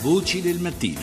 Voci del mattino.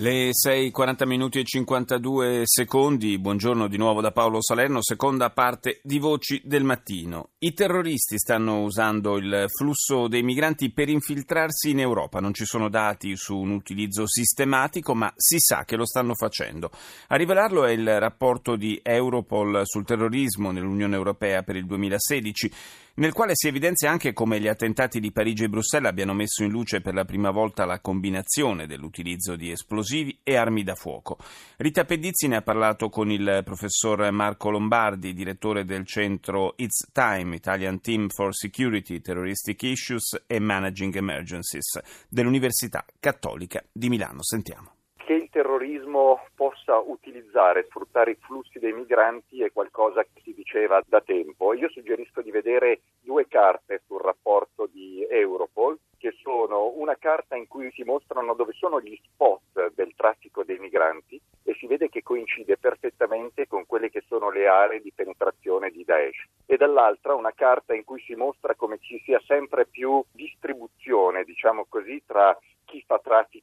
Le 6.40 minuti e 52 secondi, buongiorno di nuovo da Paolo Salerno, seconda parte di Voci del Mattino. I terroristi stanno usando il flusso dei migranti per infiltrarsi in Europa, non ci sono dati su un utilizzo sistematico, ma si sa che lo stanno facendo. A rivelarlo è il rapporto di Europol sul terrorismo nell'Unione Europea per il 2016 nel quale si evidenzia anche come gli attentati di Parigi e Bruxelles abbiano messo in luce per la prima volta la combinazione dell'utilizzo di esplosivi e armi da fuoco. Rita Pedizzi ne ha parlato con il professor Marco Lombardi, direttore del centro It's Time, Italian Team for Security, Terroristic Issues e Managing Emergencies dell'Università Cattolica di Milano. Sentiamo che il terrorismo possa utilizzare, sfruttare i flussi dei migranti è qualcosa che si diceva da tempo. Io suggerisco di vedere due carte sul rapporto di Europol, che sono una carta in cui si mostrano dove sono gli spot del traffico dei migranti e si vede che coincide perfettamente con quelle che sono le aree di penetrazione di Daesh. E dall'altra una carta in cui si mostra come ci sia sempre più distribuzione, diciamo così, tra chi fa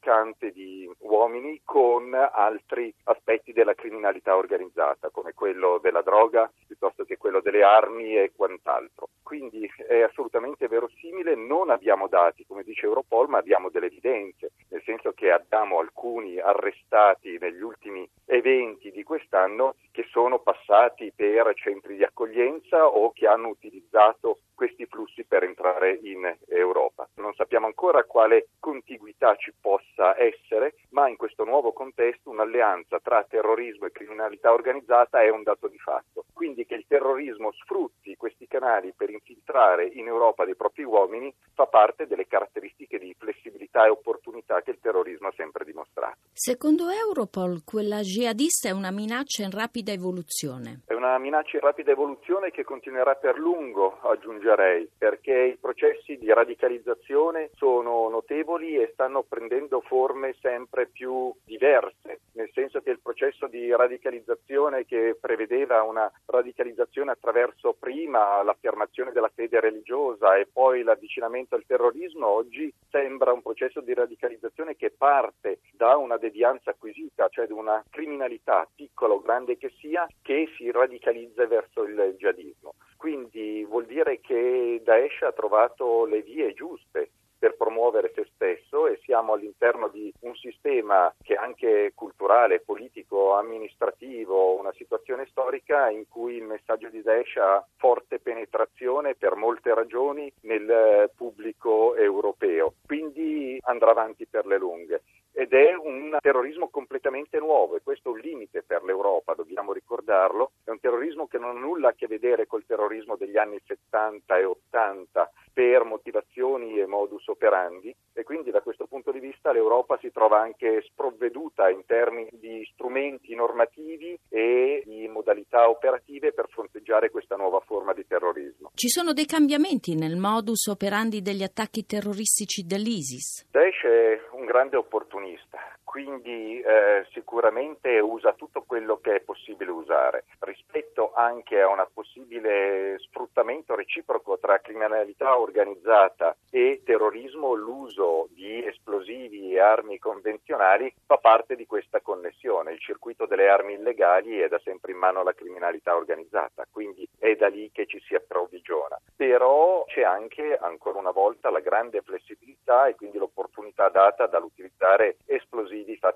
trafficante di uomini con altri aspetti della criminalità organizzata, come quello della droga piuttosto che quello delle armi e quant'altro. Quindi è assolutamente verosimile, non abbiamo dati, come dice Europol, ma abbiamo delle evidenze, nel senso che abbiamo alcuni arrestati negli ultimi eventi di quest'anno che sono passati per centri di accoglienza o che hanno utilizzato questi flussi per entrare in Europa. Sappiamo ancora quale contiguità ci possa essere, ma in questo nuovo contesto un'alleanza tra terrorismo e criminalità organizzata è un dato di fatto. Quindi che il terrorismo sfrutti questi canali per infiltrare in Europa dei propri uomini fa parte delle caratteristiche di flessibilità e opportunità che il terrorismo ha sempre dimostrato. Secondo Europol, quella jihadista è una minaccia in rapida evoluzione. È una minaccia in rapida evoluzione che continuerà per lungo, aggiungerei, perché i processi di radicalizzazione sono notevoli e stanno prendendo forme sempre più diverse, nel senso che il processo di radicalizzazione che prevedeva una radicalizzazione attraverso prima l'affermazione della fede religiosa e poi l'avvicinamento al terrorismo, oggi sembra un processo di radicalizzazione che parte da una devianza acquisita, cioè di una criminalità piccola o grande che sia, che si radicalizza verso il jihadismo. Quindi vuol dire che Daesh ha trovato le vie giuste per promuovere se stesso e siamo all'interno di un sistema che è anche culturale, politico, amministrativo, una situazione storica in cui il messaggio di Daesh ha forte penetrazione per molte ragioni nel pubblico europeo, quindi andrà avanti per le lunghe ed è un terrorismo completamente nuovo e questo è un limite per l'Europa, dobbiamo ricordarlo, è un terrorismo che non ha nulla a che vedere col terrorismo degli anni 70 e 80 per motivazioni e modus operandi e quindi da questo punto di vista l'Europa si trova anche sprovveduta in termini di strumenti normativi e di modalità operative per fronteggiare questa nuova forma di terrorismo. Ci sono dei cambiamenti nel modus operandi degli attacchi terroristici dell'ISIS? Daesh è grande opportunista, quindi eh, sicuramente usa tutto quello che è possibile usare. Rispetto anche a un possibile sfruttamento reciproco tra criminalità organizzata e terrorismo, l'uso di esplosivi e armi convenzionali fa parte di questa connessione. Il circuito delle armi illegali è da sempre in mano alla criminalità organizzata, quindi è da lì che ci si approvvigiona. Però c'è anche, ancora una volta, la grande flessibilità e quindi l'opportunità data dall'utilizzare esplosivi fatti.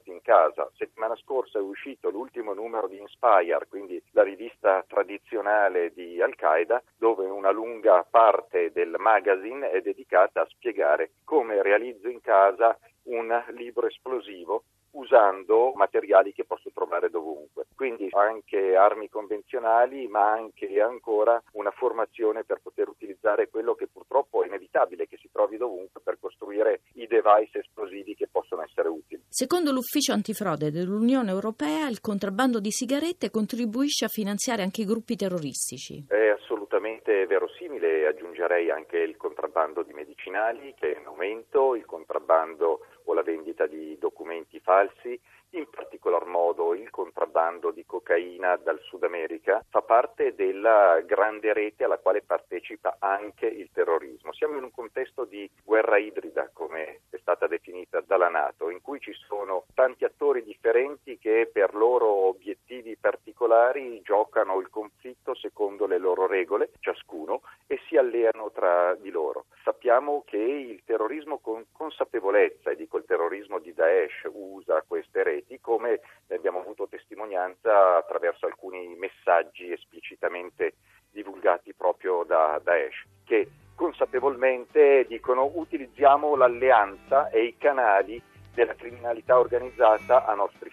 Settimana scorsa è uscito l'ultimo numero di Inspire, quindi la rivista tradizionale di Al-Qaeda, dove una lunga parte del magazine è dedicata a spiegare come realizzo in casa un libro esplosivo usando materiali che posso trovare dovunque. Quindi anche armi convenzionali, ma anche ancora una formazione per poter utilizzare quello che purtroppo è inevitabile che si trovi dovunque per costruire i device esplosivi che possono essere utili. Secondo l'Ufficio antifrode dell'Unione Europea, il contrabbando di sigarette contribuisce a finanziare anche i gruppi terroristici. È assolutamente verosimile, aggiungerei anche il contrabbando di medicinali che è in aumento, il contrabbando o la vendita di documenti falsi in particolar modo il contrabbando di cocaina dal Sud America, fa parte della grande rete alla quale partecipa anche il terrorismo. Siamo in un contesto di guerra ibrida, come è stata definita dalla Nato, in cui ci sono tanti attori differenti che per loro obiettivi particolari giocano il conflitto secondo le loro regole, ciascuno, e si alleano tra di loro. Sappiamo che il terrorismo con consapevolezza, e dico il terrorismo di Daesh, usa queste reti come ne abbiamo avuto testimonianza attraverso alcuni messaggi esplicitamente divulgati proprio da Daesh, che consapevolmente dicono utilizziamo l'alleanza e i canali della criminalità organizzata a nostri